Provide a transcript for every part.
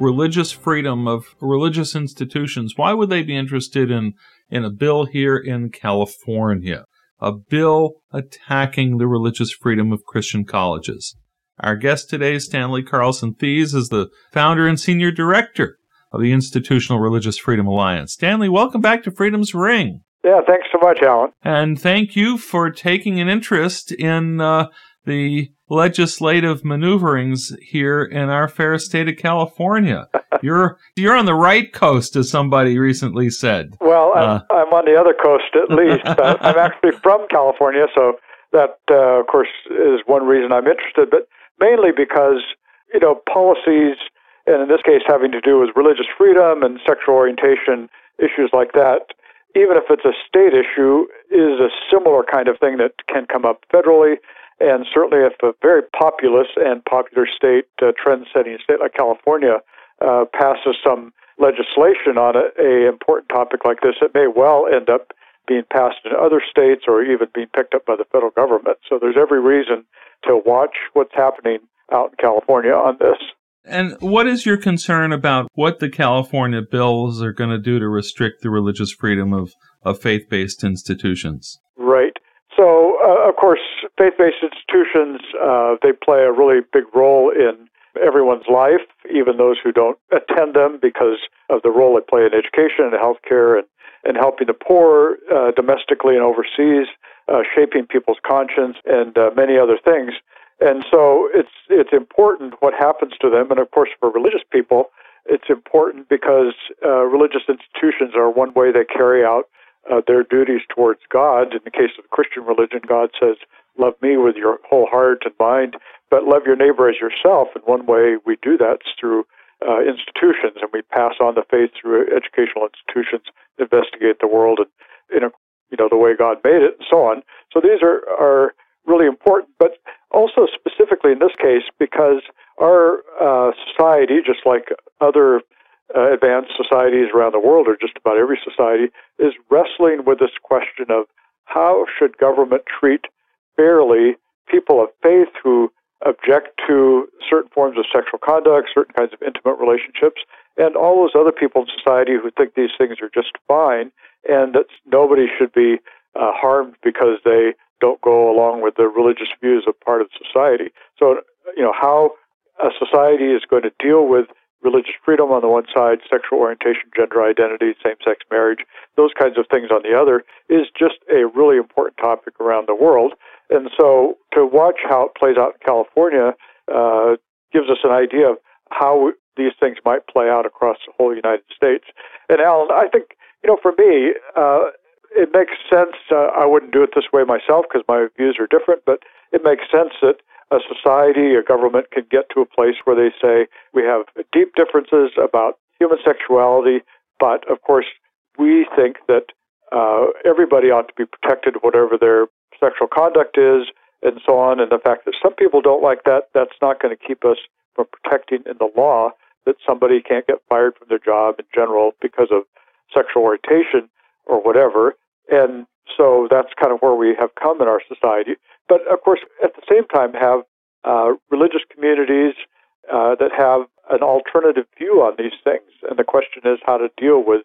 religious freedom of religious institutions, why would they be interested in, in a bill here in California? A bill attacking the religious freedom of Christian colleges. Our guest today, Stanley Carlson Thies, is the founder and senior director of the Institutional Religious Freedom Alliance. Stanley, welcome back to Freedom's Ring. Yeah, thanks so much, Alan. And thank you for taking an interest in uh, the legislative maneuverings here in our fair state of California. you're you're on the right coast, as somebody recently said. Well, uh, I'm, I'm, on the other coast at least. I'm actually from California, so that, uh, of course, is one reason I'm interested. But mainly because you know policies, and in this case, having to do with religious freedom and sexual orientation issues like that. Even if it's a state issue, is a similar kind of thing that can come up federally and certainly, if a very populous and popular state, uh, trend-setting state like California, uh, passes some legislation on a, a important topic like this, it may well end up being passed in other states or even being picked up by the federal government. So there's every reason to watch what's happening out in California on this. And what is your concern about what the California bills are going to do to restrict the religious freedom of, of faith based institutions? Right. Uh, of course, faith-based institutions uh, they play a really big role in everyone's life, even those who don't attend them, because of the role they play in education and healthcare and and helping the poor uh, domestically and overseas, uh, shaping people's conscience and uh, many other things. And so it's it's important what happens to them, and of course for religious people, it's important because uh, religious institutions are one way they carry out uh, their duties towards God. In the case of the Christian religion, God says, Love me with your whole heart and mind, but love your neighbor as yourself. And one way we do that is through uh, institutions, and we pass on the faith through educational institutions, investigate the world and in a, you know the way God made it, and so on. So these are are really important, but also specifically in this case because our uh, society, just like other uh, advanced societies around the world, or just about every society, is wrestling with this question of how should government treat fairly people of faith who object to certain forms of sexual conduct, certain kinds of intimate relationships, and all those other people in society who think these things are just fine, and that nobody should be uh, harmed because they don't go along with the religious views of part of society. So, you know, how a society is going to deal with religious freedom on the one side, sexual orientation, gender identity, same sex marriage, those kinds of things on the other, is just a really important topic around the world. And so to watch how it plays out in California uh, gives us an idea of how these things might play out across the whole United States. And Alan, I think, you know, for me, uh, it makes sense. Uh, I wouldn't do it this way myself because my views are different, but it makes sense that a society, a government can get to a place where they say we have deep differences about human sexuality, but of course we think that uh, everybody ought to be protected, whatever their sexual conduct is, and so on. And the fact that some people don't like that, that's not going to keep us from protecting in the law that somebody can't get fired from their job in general because of sexual orientation or whatever. And so that's kind of where we have come in our society but of course, at the same time, have uh, religious communities uh, that have an alternative view on these things. And the question is how to deal with,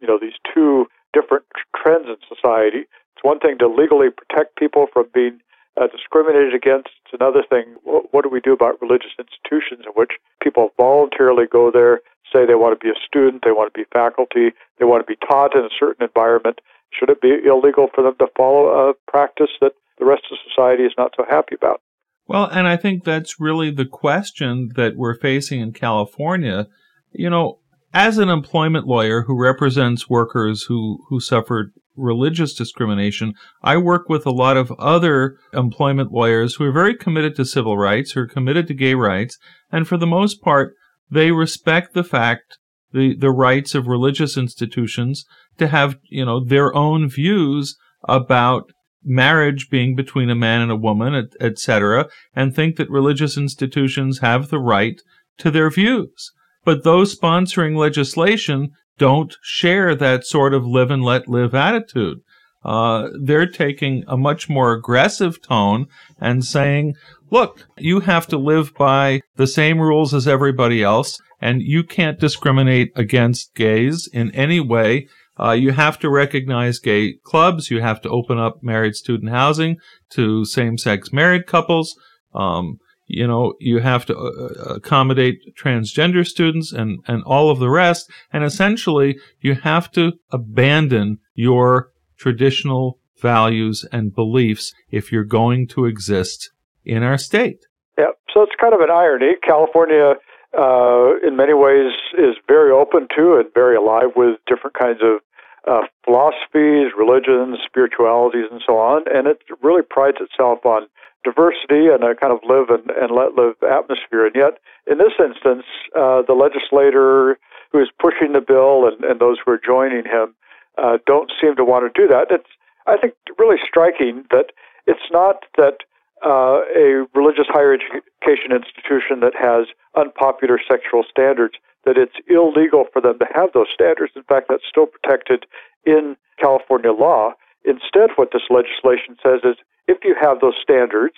you know, these two different trends in society. It's one thing to legally protect people from being uh, discriminated against. It's another thing. What, what do we do about religious institutions in which people voluntarily go there, say they want to be a student, they want to be faculty, they want to be taught in a certain environment? Should it be illegal for them to follow a practice that the rest of society is not so happy about. Well, and I think that's really the question that we're facing in California. You know, as an employment lawyer who represents workers who, who suffered religious discrimination, I work with a lot of other employment lawyers who are very committed to civil rights, who are committed to gay rights, and for the most part, they respect the fact the, the rights of religious institutions to have, you know, their own views about marriage being between a man and a woman, etc., and think that religious institutions have the right to their views. But those sponsoring legislation don't share that sort of live and let live attitude. Uh, they're taking a much more aggressive tone and saying, look, you have to live by the same rules as everybody else, and you can't discriminate against gays in any way. Uh, you have to recognize gay clubs. You have to open up married student housing to same-sex married couples. Um, you know, you have to uh, accommodate transgender students and, and all of the rest. And essentially, you have to abandon your traditional values and beliefs if you're going to exist in our state. Yeah, so it's kind of an irony. California, uh, in many ways, is very open to and very alive with different kinds of uh, philosophies, religions, spiritualities, and so on. And it really prides itself on diversity and a kind of live and, and let live atmosphere. And yet, in this instance, uh, the legislator who is pushing the bill and, and those who are joining him uh, don't seem to want to do that. It's, I think, really striking that it's not that uh, a religious higher education institution that has unpopular sexual standards that it's illegal for them to have those standards. In fact, that's still protected in California law. Instead, what this legislation says is if you have those standards,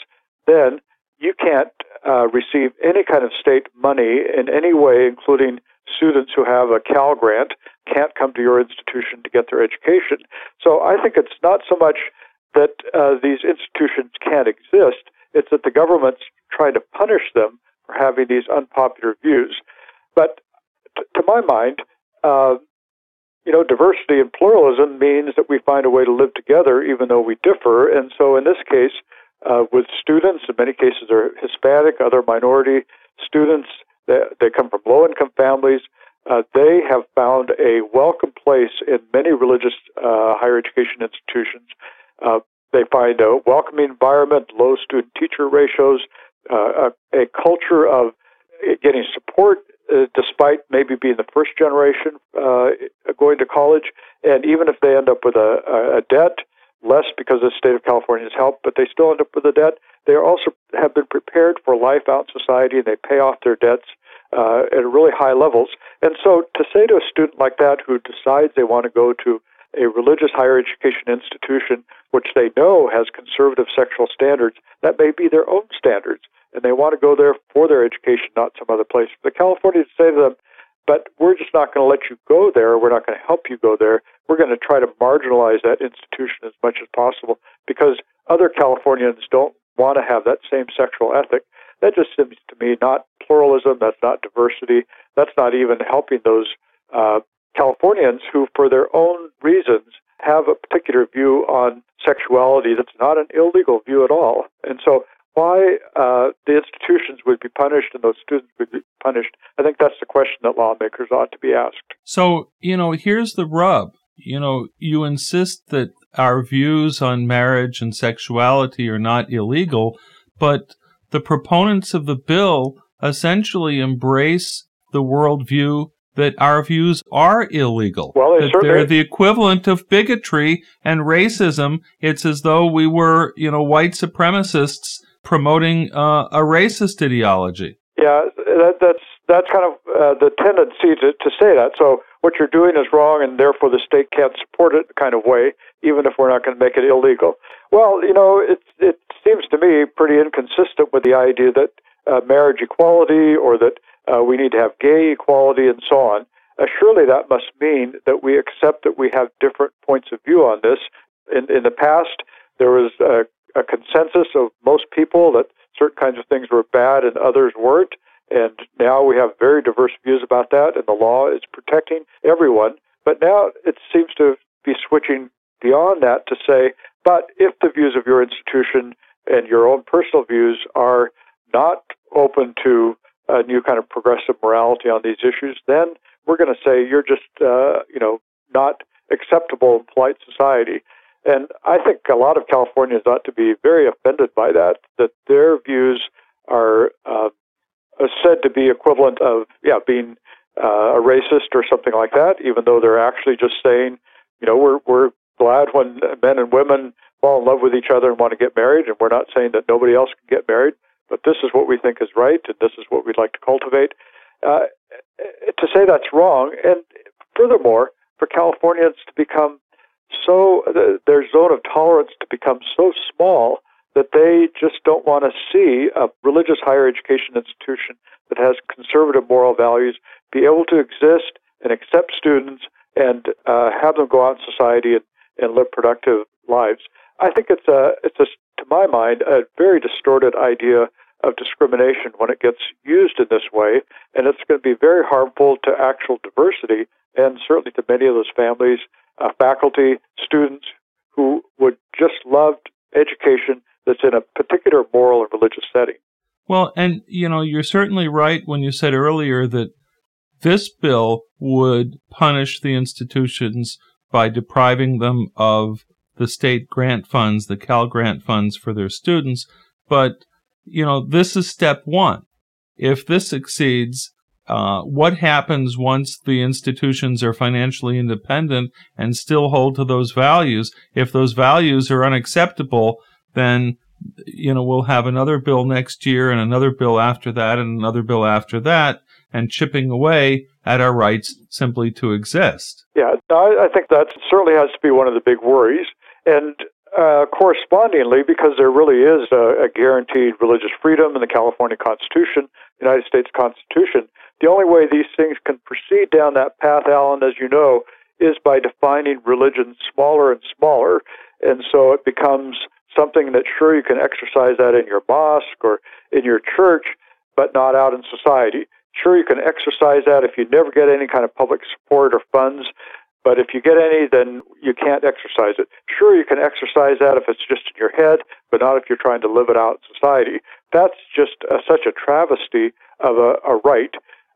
then you can't uh, receive any kind of state money in any way, including students who have a Cal grant can't come to your institution to get their education. So I think it's not so much that uh, these institutions can't exist, it's that the government's trying to punish them for having these unpopular views. But t- to my mind, uh, you know, diversity and pluralism means that we find a way to live together even though we differ. And so in this case, uh, with students, in many cases are Hispanic, other minority students, they, they come from low income families. Uh, they have found a welcome place in many religious uh, higher education institutions. Uh, they find a welcoming environment, low student teacher ratios, uh, a, a, culture of getting support uh, despite maybe being the first generation uh, going to college. And even if they end up with a, a debt, less because the state of California has helped, but they still end up with a debt. They also have been prepared for life out in society and they pay off their debts uh, at really high levels. And so to say to a student like that who decides they want to go to a religious higher education institution which they know has conservative sexual standards, that may be their own standards. And they want to go there for their education, not some other place. But California to say to them, but we're just not going to let you go there. We're not going to help you go there. We're going to try to marginalize that institution as much as possible because other Californians don't want to have that same sexual ethic. That just seems to me not pluralism. That's not diversity. That's not even helping those uh, Californians who, for their own reasons, have a particular view on sexuality that's not an illegal view at all. And so, why uh, the institutions would be punished and those students would be punished, I think that's the question that lawmakers ought to be asked. So, you know, here's the rub. You know, you insist that our views on marriage and sexuality are not illegal, but the proponents of the bill essentially embrace the worldview that our views are illegal. Well, they that they're the equivalent of bigotry and racism. It's as though we were, you know, white supremacists promoting uh, a racist ideology. Yeah, that, that's that's kind of uh, the tendency to, to say that. So what you're doing is wrong, and therefore the state can't support it, kind of way, even if we're not going to make it illegal. Well, you know, it it seems to me pretty inconsistent with the idea that uh, marriage equality or that uh, we need to have gay equality and so on. Uh, surely that must mean that we accept that we have different points of view on this. In, in the past, there was a, a consensus of most people that certain kinds of things were bad and others weren't. And now we have very diverse views about that, and the law is protecting everyone. But now it seems to be switching beyond that to say, but if the views of your institution and your own personal views are not open to a new kind of progressive morality on these issues, then we're going to say you're just, uh, you know, not acceptable in polite society. And I think a lot of Californians ought to be very offended by that, that their views are uh, said to be equivalent of, yeah, being uh, a racist or something like that, even though they're actually just saying, you know, we're we're glad when men and women fall in love with each other and want to get married, and we're not saying that nobody else can get married, but this is what we think is right, and this is what we'd like to cultivate. Uh, to say that's wrong, and furthermore, for Californians to become so their zone of tolerance to become so small that they just don't want to see a religious higher education institution that has conservative moral values be able to exist and accept students and uh, have them go out in society and, and live productive lives. I think it's a it's a to my mind a very distorted idea of discrimination when it gets used in this way, and it's going to be very harmful to actual diversity and certainly to many of those families, uh, faculty, students who would just love education that's in a particular moral and religious setting. Well, and you know, you're certainly right when you said earlier that this bill would punish the institutions by depriving them of the state grant funds, the Cal Grant funds for their students. But, you know, this is step one. If this succeeds, uh, what happens once the institutions are financially independent and still hold to those values? If those values are unacceptable, then you know we'll have another bill next year and another bill after that and another bill after that and chipping away at our rights simply to exist. Yeah, I think that certainly has to be one of the big worries. And uh, correspondingly, because there really is a, a, guaranteed religious freedom in the California Constitution, United States Constitution, the only way these things can proceed down that path, Alan, as you know, is by defining religion smaller and smaller. And so it becomes something that sure you can exercise that in your mosque or in your church, but not out in society. Sure, you can exercise that if you never get any kind of public support or funds, but if you get any, then you can't exercise it. Sure, you can exercise that if it's just in your head, but not if you're trying to live it out in society. That's just uh, such a travesty of a, a right.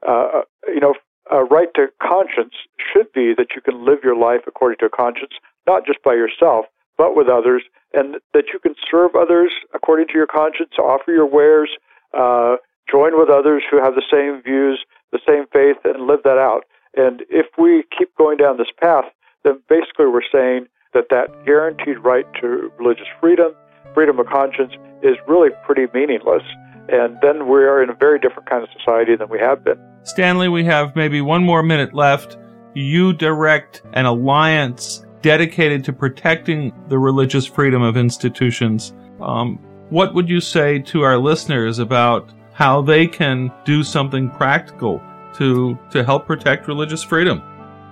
Uh, you know, a right to conscience should be that you can live your life according to a conscience, not just by yourself, but with others, and that you can serve others according to your conscience, offer your wares, uh, join with others who have the same views, the same faith, and live that out. And if we keep going down this path, then basically we're saying that that guaranteed right to religious freedom, freedom of conscience, is really pretty meaningless. And then we are in a very different kind of society than we have been. Stanley, we have maybe one more minute left. You direct an alliance dedicated to protecting the religious freedom of institutions. Um, what would you say to our listeners about how they can do something practical to to help protect religious freedom.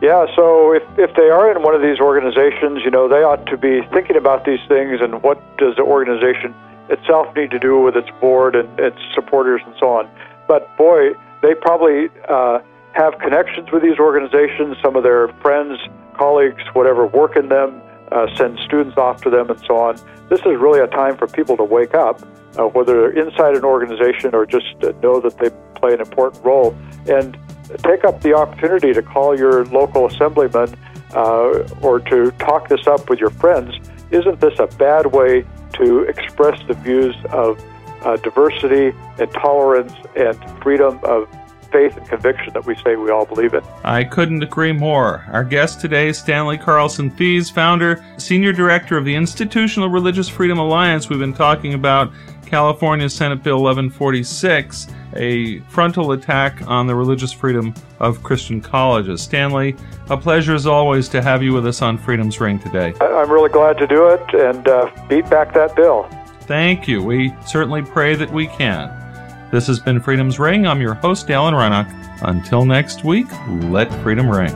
Yeah, so if, if they are in one of these organizations, you know, they ought to be thinking about these things and what does the organization itself need to do with its board and its supporters and so on. But boy, they probably uh, have connections with these organizations. Some of their friends, colleagues, whatever, work in them, uh, send students off to them, and so on. This is really a time for people to wake up, uh, whether they're inside an organization or just uh, know that they play an important role, and take up the opportunity to call your local assemblyman uh, or to talk this up with your friends. Isn't this a bad way to express the views of uh, diversity and tolerance and freedom of faith and conviction that we say we all believe in. I couldn't agree more. Our guest today is Stanley Carlson Thies, founder, senior director of the Institutional Religious Freedom Alliance. We've been talking about California Senate Bill 1146, a frontal attack on the religious freedom of Christian colleges. Stanley, a pleasure as always to have you with us on Freedom's Ring today. I'm really glad to do it and uh, beat back that bill. Thank you. We certainly pray that we can. This has been Freedom's Ring. I'm your host, Alan Reinach. Until next week, let freedom ring.